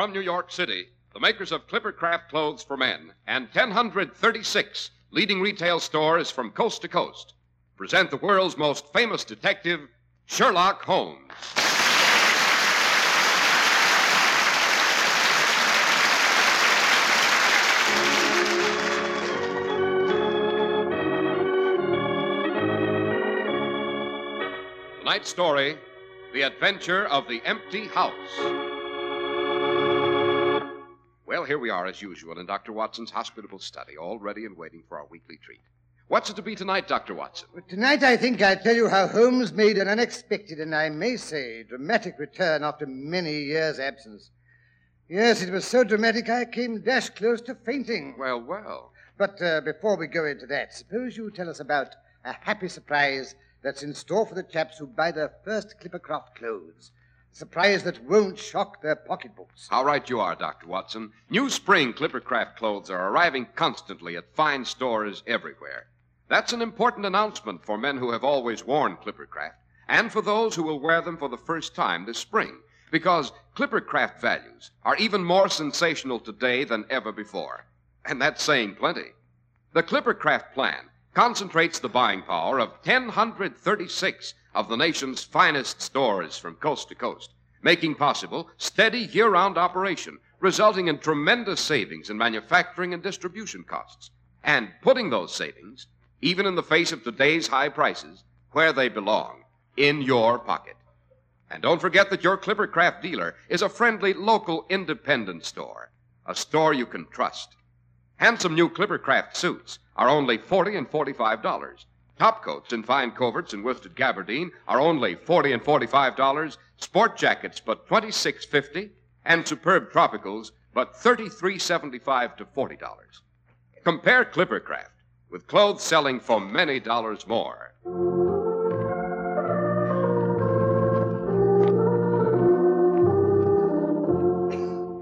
From New York City, the makers of Clipper Craft Clothes for Men and 1036 leading retail stores from coast to coast present the world's most famous detective, Sherlock Holmes. Tonight's story The Adventure of the Empty House. Well, here we are as usual in Dr. Watson's hospitable study, all ready and waiting for our weekly treat. What's it to be tonight, Dr. Watson? But tonight, I think I'll tell you how Holmes made an unexpected and I may say dramatic return after many years' absence. Yes, it was so dramatic I came dash close to fainting. Well, well. But uh, before we go into that, suppose you tell us about a happy surprise that's in store for the chaps who buy their first Clippercraft clothes. Surprise that won't shock their pocketbooks. How right you are, Dr. Watson. New spring Clippercraft clothes are arriving constantly at fine stores everywhere. That's an important announcement for men who have always worn Clippercraft and for those who will wear them for the first time this spring, because Clippercraft values are even more sensational today than ever before. And that's saying plenty. The Clippercraft plan concentrates the buying power of 1,036 of the nation's finest stores from coast to coast, making possible steady year round operation, resulting in tremendous savings in manufacturing and distribution costs, and putting those savings even in the face of today's high prices, where they belong in your pocket. And don't forget that your Clippercraft dealer is a friendly local independent store, a store you can trust. Handsome new Clippercraft suits are only 40 and $45. Top coats in fine coverts and worsted gabardine are only 40 and $45. Sport jackets but $26.50 and superb tropicals but $33.75 to $40. Compare Clippercraft with clothes selling for many dollars more.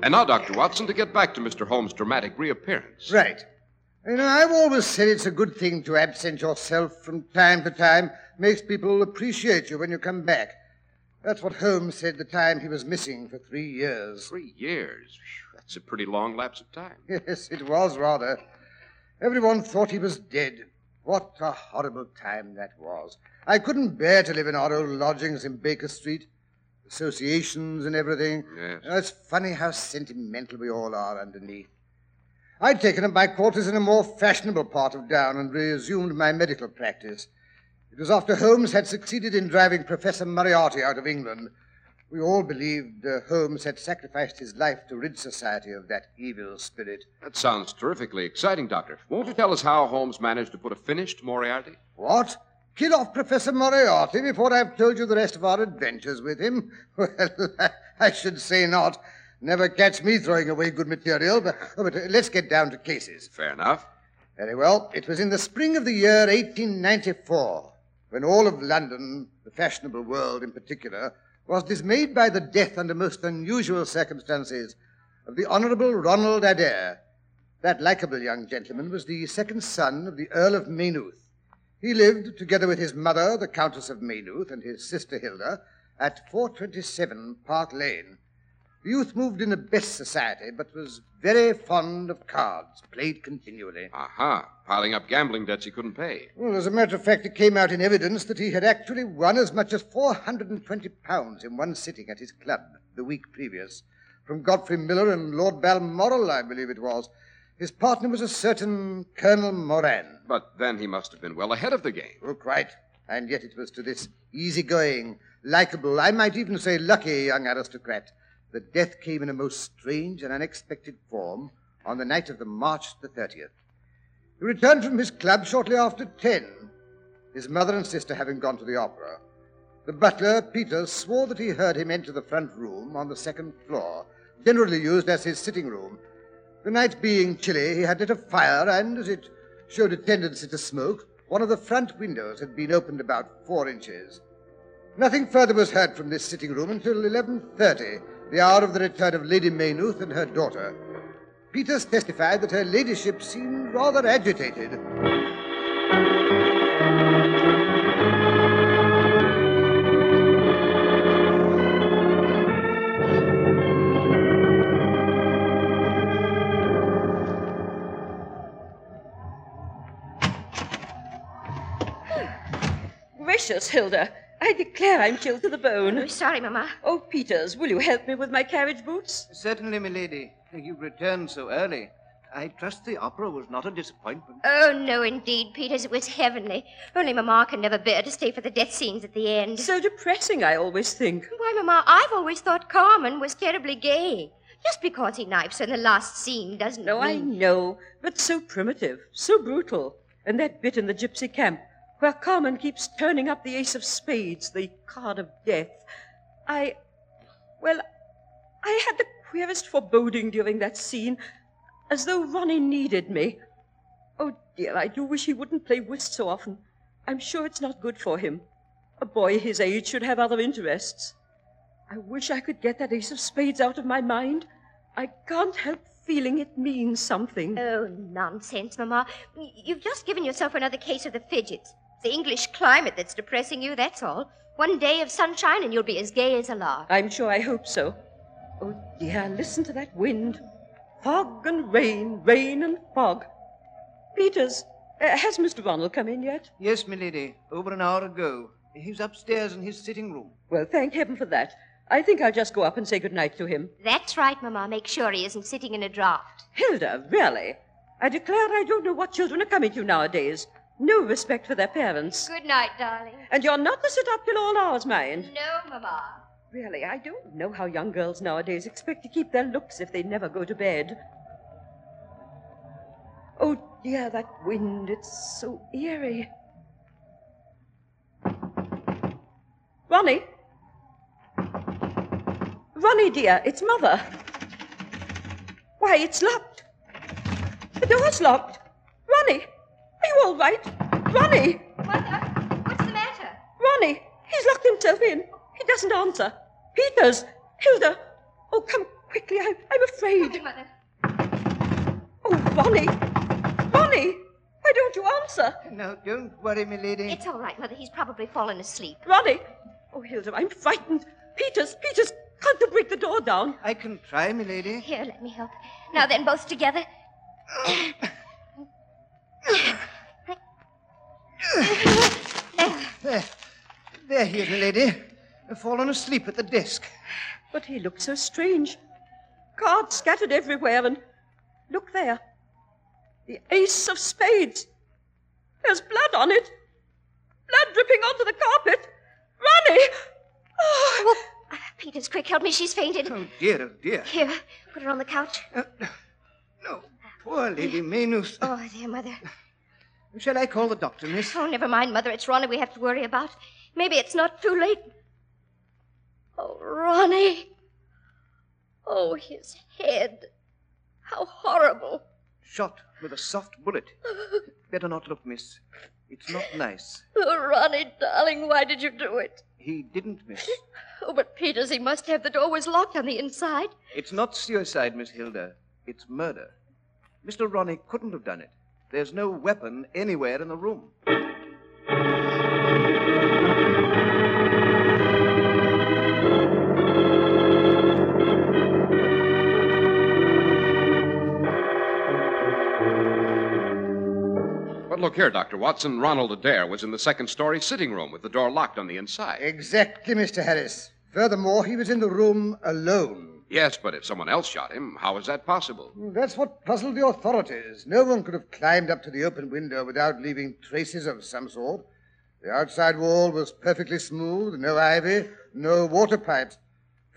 And now, Dr. Watson, to get back to Mr. Holmes' dramatic reappearance. Right. You know, I've always said it's a good thing to absent yourself from time to time. Makes people appreciate you when you come back. That's what Holmes said the time he was missing for three years. Three years? That's a pretty long lapse of time. Yes, it was rather. Everyone thought he was dead. What a horrible time that was. I couldn't bear to live in our old lodgings in Baker Street. Associations and everything. Yes. It's funny how sentimental we all are underneath. I'd taken up my quarters in a more fashionable part of Down and resumed my medical practice. It was after Holmes had succeeded in driving Professor Moriarty out of England. We all believed uh, Holmes had sacrificed his life to rid society of that evil spirit. That sounds terrifically exciting, Doctor. Won't you tell us how Holmes managed to put a finish to Moriarty? What? Kill off Professor Moriarty before I've told you the rest of our adventures with him? Well, I should say not. Never catch me throwing away good material. But, oh, but uh, let's get down to cases. Fair enough. Very well. It was in the spring of the year 1894 when all of London, the fashionable world in particular, was dismayed by the death under most unusual circumstances of the Honorable Ronald Adair. That likable young gentleman was the second son of the Earl of Maynooth. He lived, together with his mother, the Countess of Maynooth, and his sister Hilda, at 427 Park Lane. The youth moved in the best society, but was very fond of cards, played continually. Aha. Piling up gambling debts he couldn't pay. Well, as a matter of fact, it came out in evidence that he had actually won as much as 420 pounds in one sitting at his club the week previous from Godfrey Milner and Lord Balmoral, I believe it was. His partner was a certain Colonel Moran. But then he must have been well ahead of the game. Oh, quite. And yet it was to this easygoing, likable, I might even say lucky young aristocrat that death came in a most strange and unexpected form on the night of the March the 30th. He returned from his club shortly after ten, his mother and sister having gone to the opera. The butler, Peter, swore that he heard him enter the front room on the second floor, generally used as his sitting room. The night being chilly, he had lit a fire, and as it showed a tendency to smoke, one of the front windows had been opened about four inches. Nothing further was heard from this sitting room until 11.30, the hour of the return of Lady Maynooth and her daughter. Peters testified that her ladyship seemed rather agitated. Gracious, Hilda. I declare I'm chilled to the bone. I'm sorry, Mamma. Oh, Peters, will you help me with my carriage boots? Certainly, milady. You've returned so early. I trust the opera was not a disappointment. Oh, no, indeed, Peters. It was heavenly. Only Mamma can never bear to stay for the death scenes at the end. So depressing, I always think. Why, Mamma, I've always thought Carmen was terribly gay. Just because he knifes her in the last scene doesn't No, I know, but so primitive, so brutal. And that bit in the gypsy camp, where Carmen keeps turning up the ace of spades, the card of death. I. Well, I had the queerest foreboding during that scene, as though Ronnie needed me. Oh, dear, I do wish he wouldn't play whist so often. I'm sure it's not good for him. A boy his age should have other interests. I wish I could get that ace of spades out of my mind. I can't help feeling it means something. Oh, nonsense, Mamma. You've just given yourself another case of the fidgets. It's the English climate that's depressing you, that's all. One day of sunshine and you'll be as gay as a lark. I'm sure I hope so. Oh, dear, listen to that wind. Fog and rain, rain and fog. Peters, uh, has Mr. Ronald come in yet? Yes, milady. Over an hour ago. He's upstairs in his sitting room. Well, thank heaven for that. I think I'll just go up and say good night to him. That's right, Mamma. Make sure he isn't sitting in a draught. Hilda, really? I declare I don't know what children are coming to nowadays. No respect for their parents. Good night, darling. And you're not to sit up till all hours, mind. No, Mamma. Really, I don't know how young girls nowadays expect to keep their looks if they never go to bed. Oh dear, that wind, it's so eerie. Ronnie? Ronnie, dear, it's Mother. Why, it's locked. The door's locked. Ronnie, are all right? Ronnie! Mother, what's the matter? Ronnie, he's locked himself in. He doesn't answer. Peters, Hilda. Oh, come quickly. I, I'm afraid. Mother. Oh, Ronnie. Ronnie, why don't you answer? No, don't worry, milady. It's all right, Mother. He's probably fallen asleep. Ronnie. Oh, Hilda, I'm frightened. Peters, Peters, can't you break the door down? I can try, milady. Here, let me help. Now then, both together. There. There he is, milady. Fallen asleep at the desk. But he looked so strange. Cards scattered everywhere, and look there. The ace of spades. There's blood on it. Blood dripping onto the carpet. Ronnie! Oh, Peters, quick, help me. She's fainted. Oh, dear, oh, dear. Here, put her on the couch. Uh, no, poor Lady Maynooth. Oh, dear, Mother. Shall I call the doctor, miss? Oh, never mind, Mother. It's Ronnie we have to worry about. Maybe it's not too late. Oh, Ronnie. Oh, his head. How horrible. Shot with a soft bullet. Better not look, miss. It's not nice. Oh, Ronnie, darling, why did you do it? He didn't, miss. Oh, but Peters, he must have. The door was locked on the inside. It's not suicide, Miss Hilda. It's murder. Mr. Ronnie couldn't have done it. There's no weapon anywhere in the room. But look here, Dr. Watson. Ronald Adair was in the second story sitting room with the door locked on the inside. Exactly, Mr. Harris. Furthermore, he was in the room alone. Yes, but if someone else shot him, how is that possible? Hmm, that's what puzzled the authorities. No one could have climbed up to the open window without leaving traces of some sort. The outside wall was perfectly smooth, no ivy, no water pipes.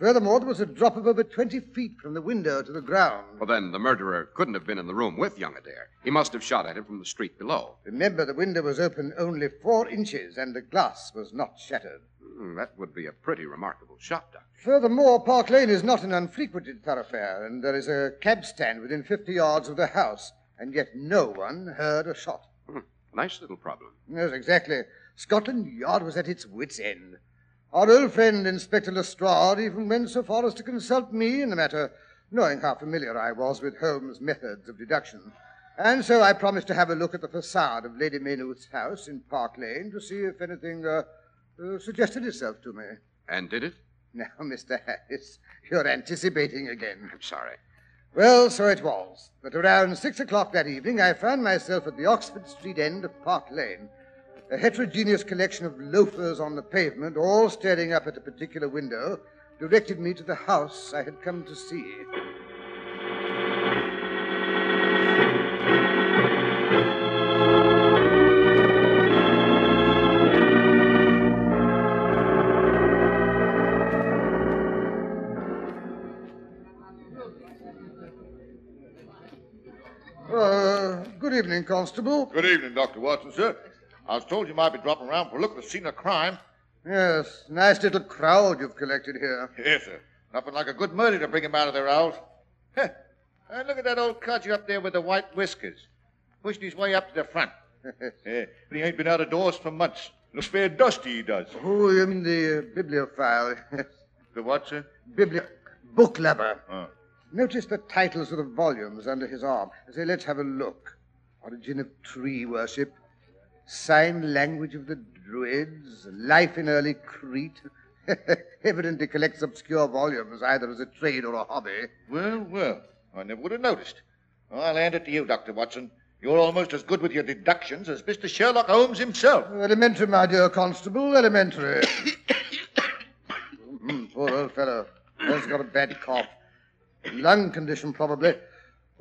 Furthermore, there was a drop of over 20 feet from the window to the ground. Well, then the murderer couldn't have been in the room with young Adair. He must have shot at him from the street below. Remember, the window was open only four inches and the glass was not shattered. Hmm, that would be a pretty remarkable shot, Doctor. Furthermore, Park Lane is not an unfrequented thoroughfare, and there is a cab stand within 50 yards of the house, and yet no one heard a shot. Hmm, nice little problem. Yes, exactly. Scotland Yard was at its wits' end. Our old friend, Inspector Lestrade, even went so far as to consult me in the matter, knowing how familiar I was with Holmes' methods of deduction. And so I promised to have a look at the facade of Lady Maynooth's house in Park Lane to see if anything uh, uh, suggested itself to me. And did it? Now, Mr. Harris, you're anticipating again. I'm sorry. Well, so it was. But around six o'clock that evening, I found myself at the Oxford Street end of Park Lane. A heterogeneous collection of loafers on the pavement, all staring up at a particular window, directed me to the house I had come to see. Uh, good evening, Constable. Good evening, Dr. Watson, sir. I was told you might be dropping around for a look at the scene of crime. Yes, nice little crowd you've collected here. Yes, sir. Nothing like a good murder to bring him out of their owls. Heh. And look at that old codger up there with the white whiskers. Pushing his way up to the front. but he ain't been out of doors for months. Looks fair dusty, he does. Oh, you mean the uh, bibliophile? The what, sir? Biblio... Book lover. Oh. Notice the titles of the volumes under his arm. Say, let's have a look. Origin of tree worship, sign language of the Druids, life in early Crete. Evidently collects obscure volumes, either as a trade or a hobby. Well, well, I never would have noticed. I'll hand it to you, Dr. Watson. You're almost as good with your deductions as Mr. Sherlock Holmes himself. Elementary, my dear constable, elementary. Mm, poor old fellow. Has got a bad cough. Lung condition, probably.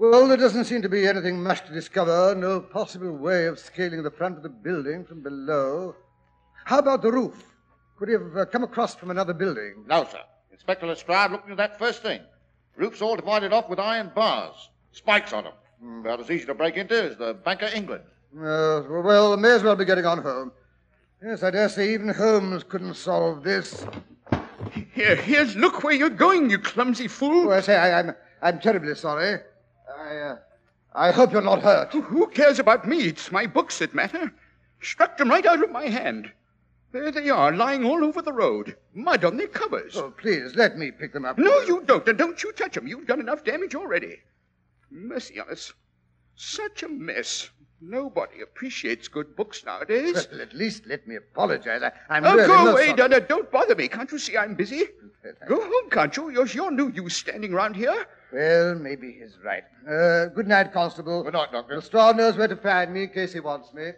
Well, there doesn't seem to be anything much to discover. No possible way of scaling the front of the building from below. How about the roof? Could he have uh, come across from another building? No, sir. Inspector Lestrade looked into that first thing. Roof's all divided off with iron bars, spikes on them. About as easy to break into as the Bank of England. Uh, well, may as well be getting on home. Yes, I dare say even Holmes couldn't solve this. Here, here's look where you're going, you clumsy fool. Oh, I say, I, I'm, I'm terribly sorry. I, uh, I hope you're not hurt. Who cares about me? It's my books that matter. Struck them right out of my hand. There they are, lying all over the road. Mud on their covers. Oh, please, let me pick them up. No, you don't. And don't you touch them. You've done enough damage already. Mercy on us. Such a mess. Nobody appreciates good books nowadays. Well, at least let me apologize. I, I'm Oh, really go away. Donna. Don't bother me. Can't you see I'm busy? Go home, can't you? You're, you're no use standing around here. Well, maybe he's right. Uh, good night, Constable. Good night, Doctor. Lestrade knows where to find me in case he wants me.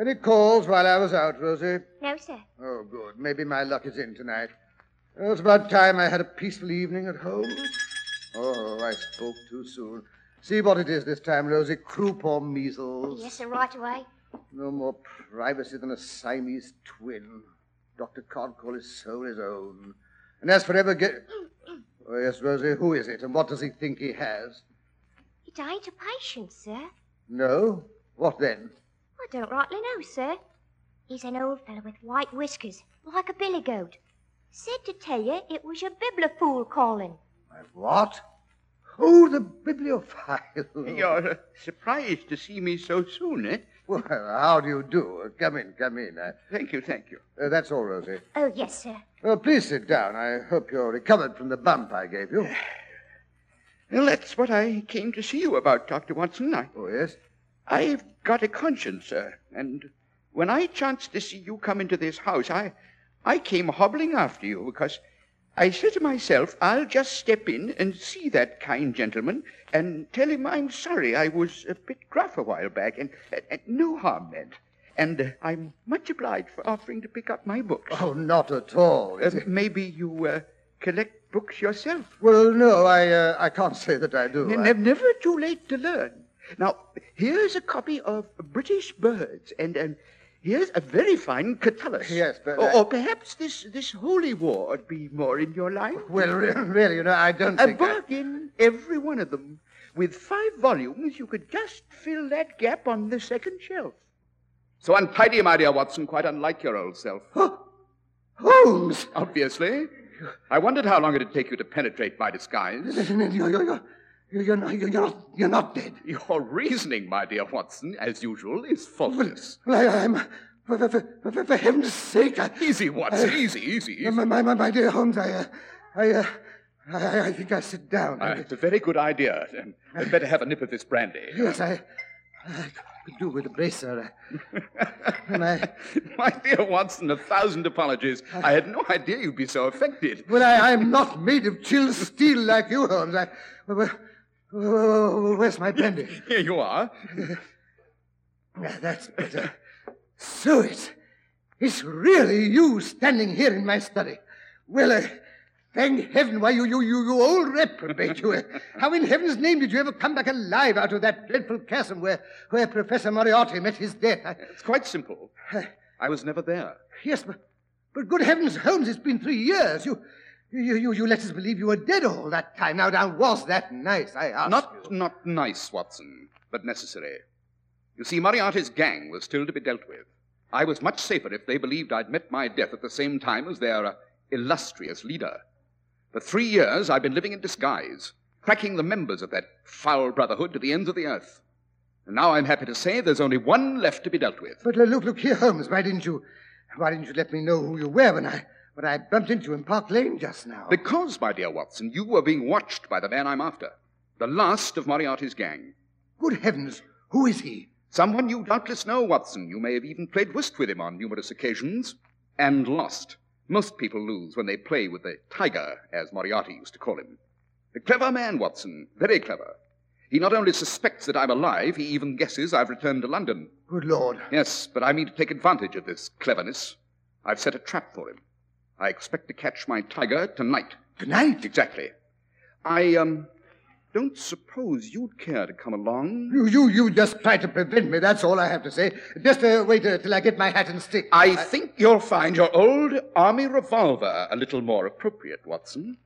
Any calls while I was out, Rosie? No, sir. Oh, good. Maybe my luck is in tonight. Well, it's about time I had a peaceful evening at home. Oh, I spoke too soon. See what it is this time, Rosie. Croup or measles. Yes, sir, right away. No more privacy than a Siamese twin. Dr. Codcall his soul his own. And as for ever get. Oh, yes, Rosie, who is it, and what does he think he has? It ain't a patient, sir. No? What then? I don't rightly know, sir. He's an old fellow with white whiskers, like a billy goat. Said to tell you it was your bibliophile calling. My what? Oh, the bibliophile. You're uh, surprised to see me so soon, eh? Well, how do you do? Come in, come in. Uh, Thank you, thank you. uh, that's all, Rosie. Oh, yes, sir. Well, please sit down. I hope you're recovered from the bump I gave you. Well, that's what I came to see you about, Dr. Watson. I, Oh, yes? I've got a conscience, sir, and when I chanced to see you come into this house, I, I came hobbling after you because I said to myself, I'll just step in and see that kind gentleman and tell him I'm sorry I was a bit gruff a while back and, and, and no harm meant. And uh, I'm much obliged for offering to pick up my books. Oh, not at all. Uh, maybe you uh, collect books yourself. Well, no, I, uh, I can't say that I do. Ne- I- ne- never too late to learn. Now, here's a copy of British Birds, and um, here's a very fine Catullus. Yes, but Or, I- or perhaps this, this Holy War would be more in your line. Well, really, you know, I don't a think. I- bargain, every one of them. With five volumes, you could just fill that gap on the second shelf. So untidy, my dear Watson, quite unlike your old self. Holmes! Obviously. I wondered how long it'd take you to penetrate my disguise. You're, you're, you're, you're, not, you're, not, you're not dead. Your reasoning, my dear Watson, as usual, is faultless. Well, I, I'm. For, for, for, for, heaven's sake, I, Easy, Watson, easy, easy, easy. my, my, my, dear Holmes, I, uh, I, uh, I, I think I sit down. Uh, it's a very good idea. I'd better have a nip of this brandy. yes, I, I could do with a brace, sir. And I, My dear Watson, a thousand apologies. I had no idea you'd be so affected. well, I, I'm not made of chilled steel like you, Holmes. I, well, well, where's my brandy? Here you are. Ah, That's better. So it's, it's really you standing here in my study. Well, uh, thank heaven, why, you, you, you, you old reprobate. You, uh, how in heaven's name did you ever come back alive out of that dreadful chasm where, where Professor Moriarty met his death? I, It's quite simple. I was never there. yes, but, but good heavens, Holmes, it's been three years. You, you, you, you let us believe you were dead all that time. Now, now, was that nice? I ask Not, you. not nice, Watson, but necessary. You see, Moriarty's gang was still to be dealt with. I was much safer if they believed I'd met my death at the same time as their uh, illustrious leader. For three years, I've been living in disguise, tracking the members of that foul brotherhood to the ends of the earth. And now I'm happy to say there's only one left to be dealt with. But uh, look, look here, Holmes. Why didn't you, why didn't you let me know who you were when I, when I bumped into in Park Lane just now? Because, my dear Watson, you were being watched by the man I'm after. The last of Moriarty's gang. Good heavens, who is he? Someone you doubtless know, Watson. You may have even played whist with him on numerous occasions. And lost. Most people lose when they play with the tiger, as Moriarty used to call him. A clever man, Watson. Very clever. He not only suspects that I'm alive, he even guesses I've returned to London. Good Lord. Yes, but I mean to take advantage of this cleverness. I've set a trap for him. I expect to catch my tiger tonight. Tonight? Exactly. I, um, don't suppose you'd care to come along. You, you, you just try to prevent me. That's all I have to say. Just uh, wait uh, till I get my hat and stick. I think you'll find your old army revolver a little more appropriate, Watson.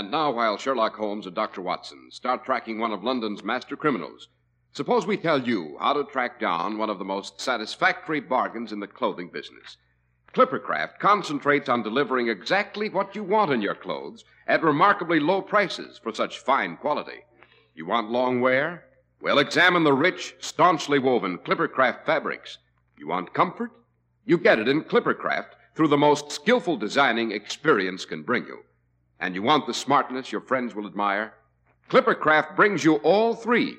And now, while Sherlock Holmes and Dr. Watson start tracking one of London's master criminals, suppose we tell you how to track down one of the most satisfactory bargains in the clothing business. Clippercraft concentrates on delivering exactly what you want in your clothes at remarkably low prices for such fine quality. You want long wear? Well, examine the rich, staunchly woven Clippercraft fabrics. You want comfort? You get it in Clippercraft through the most skillful designing experience can bring you. And you want the smartness your friends will admire? Clippercraft brings you all three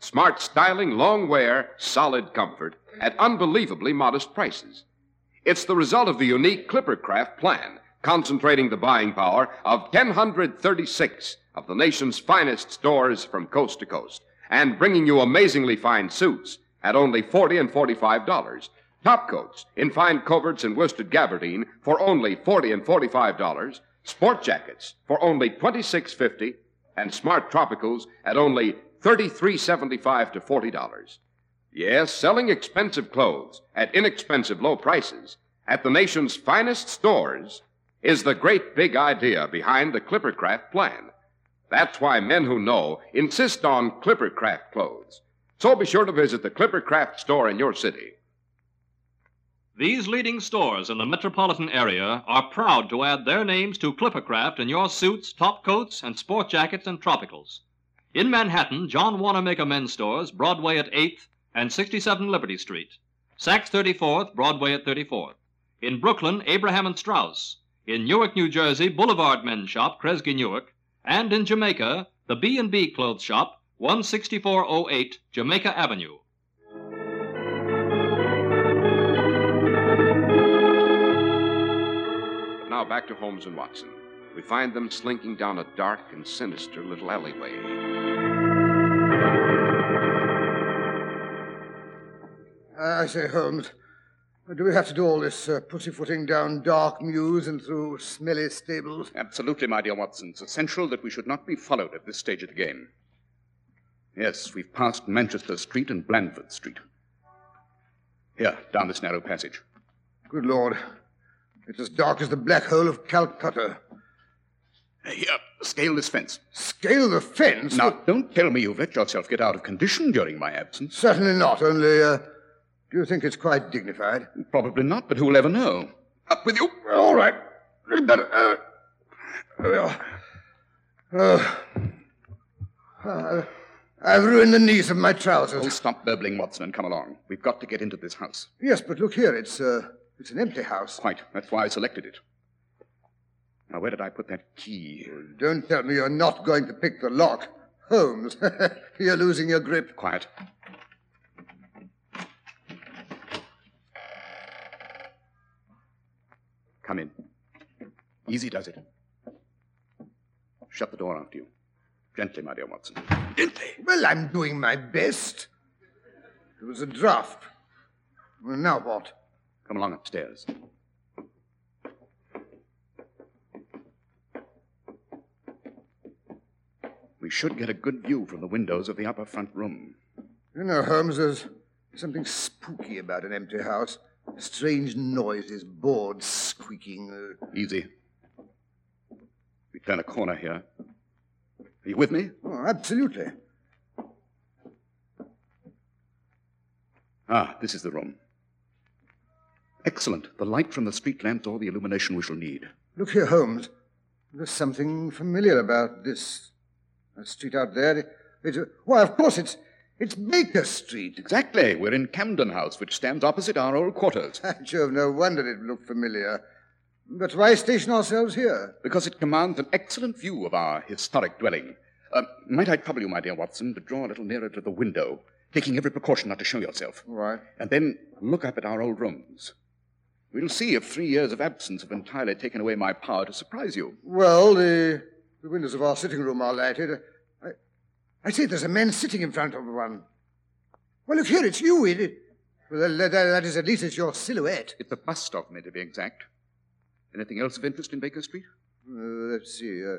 smart styling, long wear, solid comfort at unbelievably modest prices. It's the result of the unique Clippercraft plan, concentrating the buying power of 1,036 of the nation's finest stores from coast to coast, and bringing you amazingly fine suits at only 40 and $45. Top coats in fine coverts and worsted gabardine for only 40 and $45. Sport jackets for only $26.50, and smart tropicals at only $33.75 to $40. Yes, selling expensive clothes at inexpensive low prices at the nation's finest stores is the great big idea behind the Clippercraft plan. That's why men who know insist on Clippercraft clothes. So be sure to visit the Clippercraft store in your city. These leading stores in the metropolitan area are proud to add their names to Clippercraft in your suits, top coats, and sport jackets and tropicals. In Manhattan, John Wanamaker Men's Stores, Broadway at 8th and 67 Liberty Street. Saks 34th, Broadway at 34th. In Brooklyn, Abraham and Straus. In Newark, New Jersey, Boulevard Men's Shop, Kresge Newark. And in Jamaica, the B&B Clothes Shop, 16408 Jamaica Avenue. Now back to Holmes and Watson. We find them slinking down a dark and sinister little alleyway. I say, Holmes, do we have to do all this uh, pussyfooting down dark mews and through smelly stables? Absolutely, my dear Watson. It's essential that we should not be followed at this stage of the game. Yes, we've passed Manchester Street and Blandford Street. Here, down this narrow passage. Good Lord. It's as dark as the black hole of Calcutta. Here, scale this fence. Scale the fence? Now, don't tell me you've let yourself get out of condition during my absence. Certainly not, only, uh, do you think it's quite dignified? Probably not, but who'll ever know? Up with you. All right. But, uh, uh, uh, uh, I've ruined the knees of my trousers. Oh, stop burbling, Watson, and come along. We've got to get into this house. Yes, but look here. It's, uh, it's an empty house. Quite. That's why I selected it. Now, where did I put that key? Don't tell me you're not going to pick the lock. Holmes, you're losing your grip. Quiet. Come in. Easy does it. Shut the door after you. Gently, my dear Watson. Gently. Well, I'm doing my best. It was a draft. Well, now what? Come along upstairs. We should get a good view from the windows of the upper front room. You know, Holmes, there's something spooky about an empty house. Strange noises, boards squeaking. Uh, Easy. We turn a corner here. Are you with me? oh, absolutely. Ah, this is the room. Excellent. The light from the street lamps, or the illumination we shall need. Look here, Holmes. There's something familiar about this uh, street out there. It's, uh, why, of course, it's it's Baker Street. Exactly. We're in Camden House, which stands opposite our old quarters. Jove, no wonder it looked familiar. But why station ourselves here? Because it commands an excellent view of our historic dwelling. Uh, might I trouble you, my dear Watson, to draw a little nearer to the window, taking every precaution not to show yourself, Why? and then look up at our old rooms. We'll see if three years of absence have entirely taken away my power to surprise you. Well, the, the windows of our sitting room are lighted. I, I say there's a man sitting in front of one. Well, look here, it's you. It, it, well, that, that- is at least it's your silhouette. It's a bust of me, to be exact. Anything else of interest in Baker Street? Uh, let's see. Uh,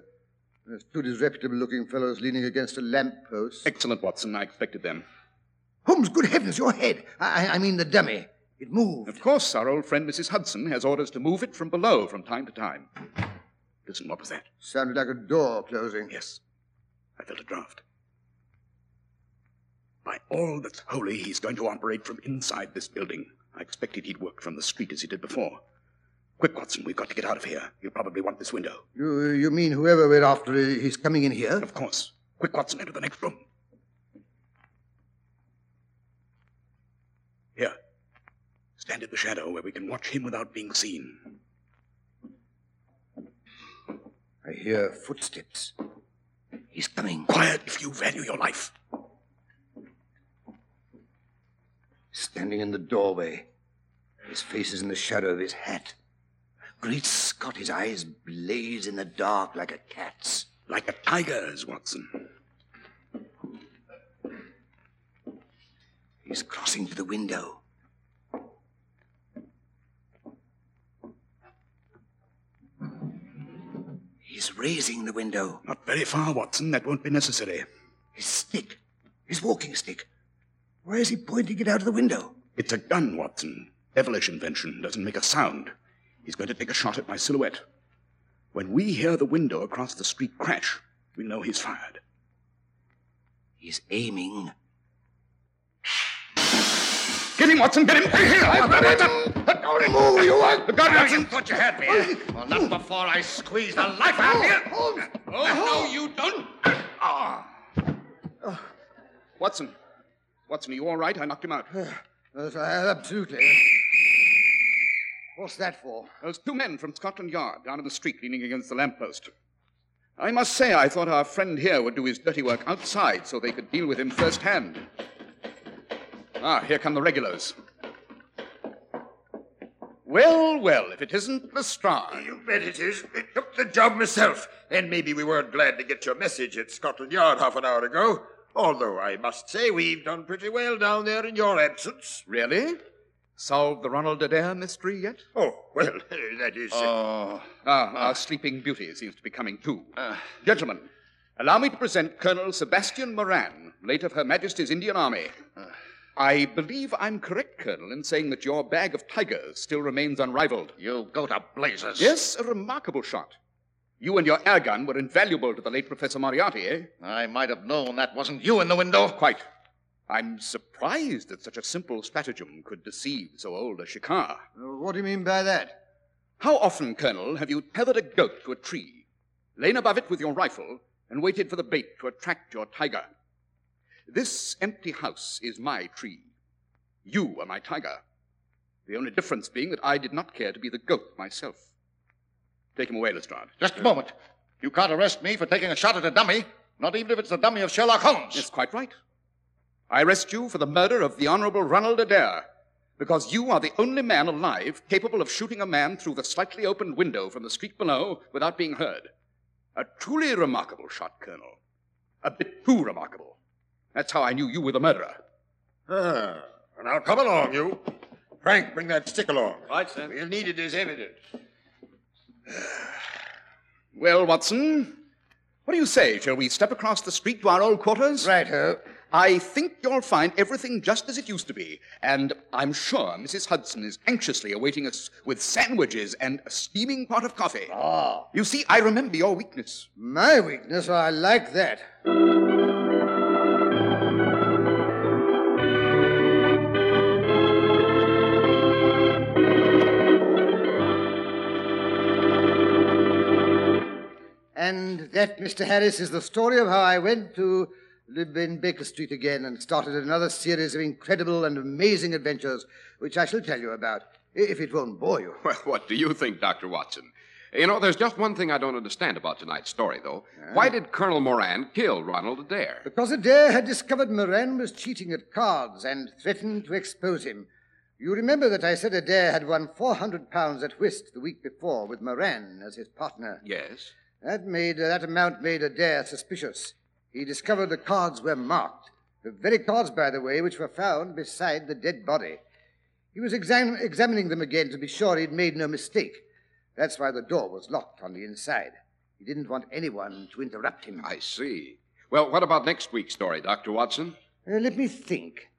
there's two disreputable-looking fellows leaning against a lamp-post. Excellent, Watson. I expected them. Holmes, good heavens, your head. I- I mean the dummy. It moved. Of course, our old friend Mrs. Hudson has orders to move it from below from time to time. Listen, what was that? Sounded like a door closing. Yes, I felt a draft. By all that's holy, he's going to operate from inside this building. I expected he'd work from the street as he did before. Quick, Watson, we've got to get out of here. He'll probably want this window. You, you mean whoever we're after, he's coming in here? Of course. Quick, Watson, enter the next room. Here. Stand in the shadow where we can watch him without being seen. I hear footsteps. He's coming. Quiet if you value your life. Standing in the doorway. His face is in the shadow of his hat. Great Scott, his eyes blaze in the dark like a cat's. Like a tiger's, Watson. He's crossing to the window. He's raising the window. Not very far, Watson. That won't be necessary. His stick. His walking stick. Why is he pointing it out of the window? It's a gun, Watson. Devilish invention. Doesn't make a sound. He's going to take a shot at my silhouette. When we hear the window across the street crash, we know he's fired. He's aiming. Get him, Watson! Get him! Here! I've got him! Don't move, you want the gun, thought you had me. Well, not before I squeeze the life out of you. Oh, no, you don't! Ah. Watson. Watson, are you all right? I knocked him out. I- absolutely. What's that for? Those two men from Scotland Yard down in the street leaning against the lamppost. I must say, I thought our friend here would do his dirty work outside so they could deal with him firsthand. Ah, here come the regulars. Well, well, if it isn't Lestrade. You bet it is. It took the job myself. And maybe we weren't glad to get your message at Scotland Yard half an hour ago. Although I must say we've done pretty well down there in your absence. Really? Solved the Ronald Adair mystery yet? Oh, well, that is. Oh. Ah, our sleeping beauty seems to be coming too. Gentlemen, allow me to present Colonel Sebastian Moran, late of Her Majesty's Indian Army. I believe I'm correct, Colonel, in saying that your bag of tigers still remains unrivaled. You go to blazes. Yes, a remarkable shot. You and your air gun were invaluable to the late Professor Moriarty, eh? I might have known that wasn't you in the window. Quite. I'm surprised that such a simple stratagem could deceive so old a shikar. Uh, What do you mean by that? How often, Colonel, have you tethered a goat to a tree, lain above it with your rifle, and waited for the bait to attract your tiger? This empty house is my tree. You are my tiger. The only difference being that I did not care to be the goat myself. Take him away, Lestrade. Just a moment. You can't arrest me for taking a shot at a dummy, not even if it's the dummy of Sherlock Holmes. That's quite right. I arrest you for the murder of the Honorable Ronald Adair, because you are the only man alive capable of shooting a man through the slightly opened window from the street below without being heard. A truly remarkable shot, Colonel. A bit too remarkable. That's how I knew you were the murderer. Ah, now come along, you. Frank, bring that stick along. Right, sir. We'll need it as evidence. Well, Watson, what do you say? Shall we step across the street to our old quarters? Righto. I think you'll find everything just as it used to be, and I'm sure Mrs. Hudson is anxiously awaiting us with sandwiches and a steaming pot of coffee. Ah, You see, I remember your weakness. my weakness. I like that. And that, Mr. Harris, is the story of how I went to live in Baker Street again and started another series of incredible and amazing adventures, which I shall tell you about, if it won't bore you. Well, what do you think, Dr. Watson? You know, there's just one thing I don't understand about tonight's story, though. Why did Colonel Moran kill Ronald Adair? Because Adair had discovered Moran was cheating at cards and threatened to expose him. You remember that I said Adair had won 400 pounds at whist the week before with Moran as his partner. Yes. That made that amount made Adair suspicious. He discovered the cards were marked. The very cards, by the way, which were found beside the dead body. He was exam- examining them again to be sure he'd made no mistake. That's why the door was locked on the inside. He didn't want anyone to interrupt him. I see. Well, what about next week's story, Dr. Watson? Uh, let me think.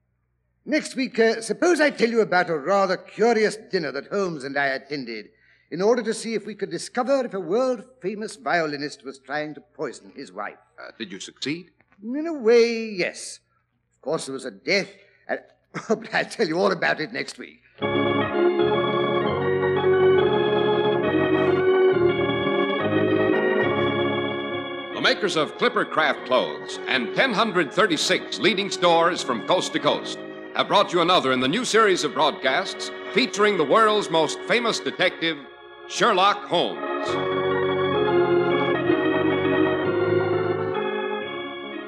Next week, uh, suppose I tell you about a rather curious dinner that Holmes and I attended in order to see if we could discover if a world famous violinist was trying to poison his wife. Uh, did you succeed? In a way, yes. Of course, there was a death, and but I'll tell you all about it next week. The makers of Clipper Craft Clothes and 1,036 leading stores from coast to coast have brought you another in the new series of broadcasts featuring the world's most famous detective, Sherlock Holmes.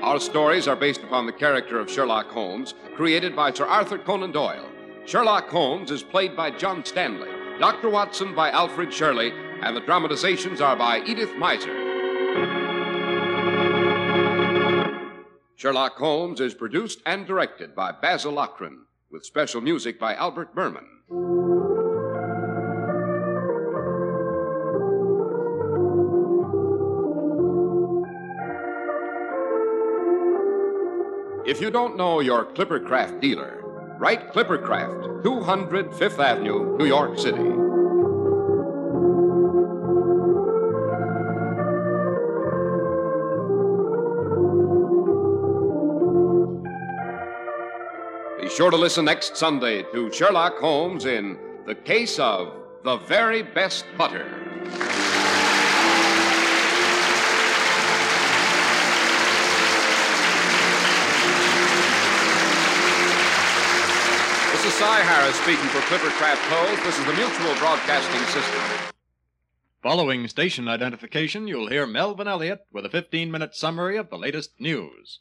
Our stories are based upon the character of Sherlock Holmes, created by Sir Arthur Conan Doyle. Sherlock Holmes is played by John Stanley, Dr. Watson by Alfred Shirley, and the dramatizations are by Edith Meiser. Sherlock Holmes is produced and directed by Basil Loughrane, with special music by Albert Berman. If you don't know your Clippercraft dealer, write Clippercraft, 200 Fifth Avenue, New York City. Be sure to listen next Sunday to Sherlock Holmes in The Case of the Very Best Butter. Cy Harris speaking for Clippercraft Clothes. This is the Mutual Broadcasting System. Following station identification, you'll hear Melvin Elliott with a 15 minute summary of the latest news.